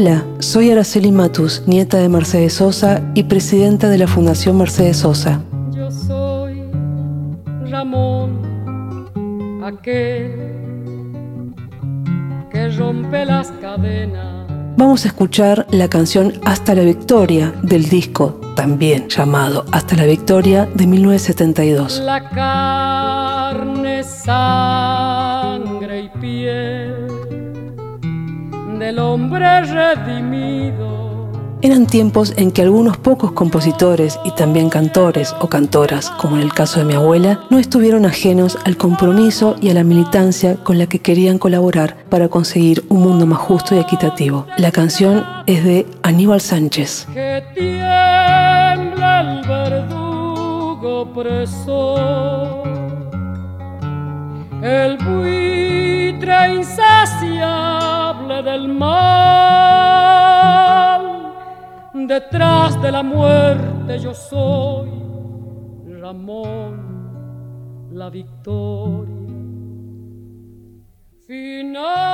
Hola, soy Araceli Matus, nieta de Mercedes Sosa y presidenta de la Fundación Mercedes Sosa. Yo soy Ramón, aquel que rompe las cadenas. Vamos a escuchar la canción Hasta la Victoria del disco también llamado Hasta la Victoria de 1972. La carne, del hombre redimido. Eran tiempos en que algunos pocos compositores y también cantores o cantoras, como en el caso de mi abuela, no estuvieron ajenos al compromiso y a la militancia con la que querían colaborar para conseguir un mundo más justo y equitativo. La canción es de Aníbal Sánchez. Que tiembla el verdugo preso, el buitre insaciable mal. Detrás de la muerte yo soy Ramón, la victoria final.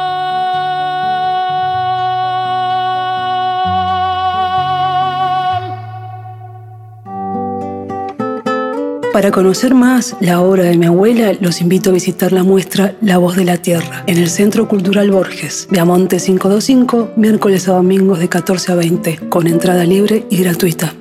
Para conocer más la obra de mi abuela, los invito a visitar la muestra La Voz de la Tierra en el Centro Cultural Borges, de Amonte 525, miércoles a domingos de 14 a 20, con entrada libre y gratuita.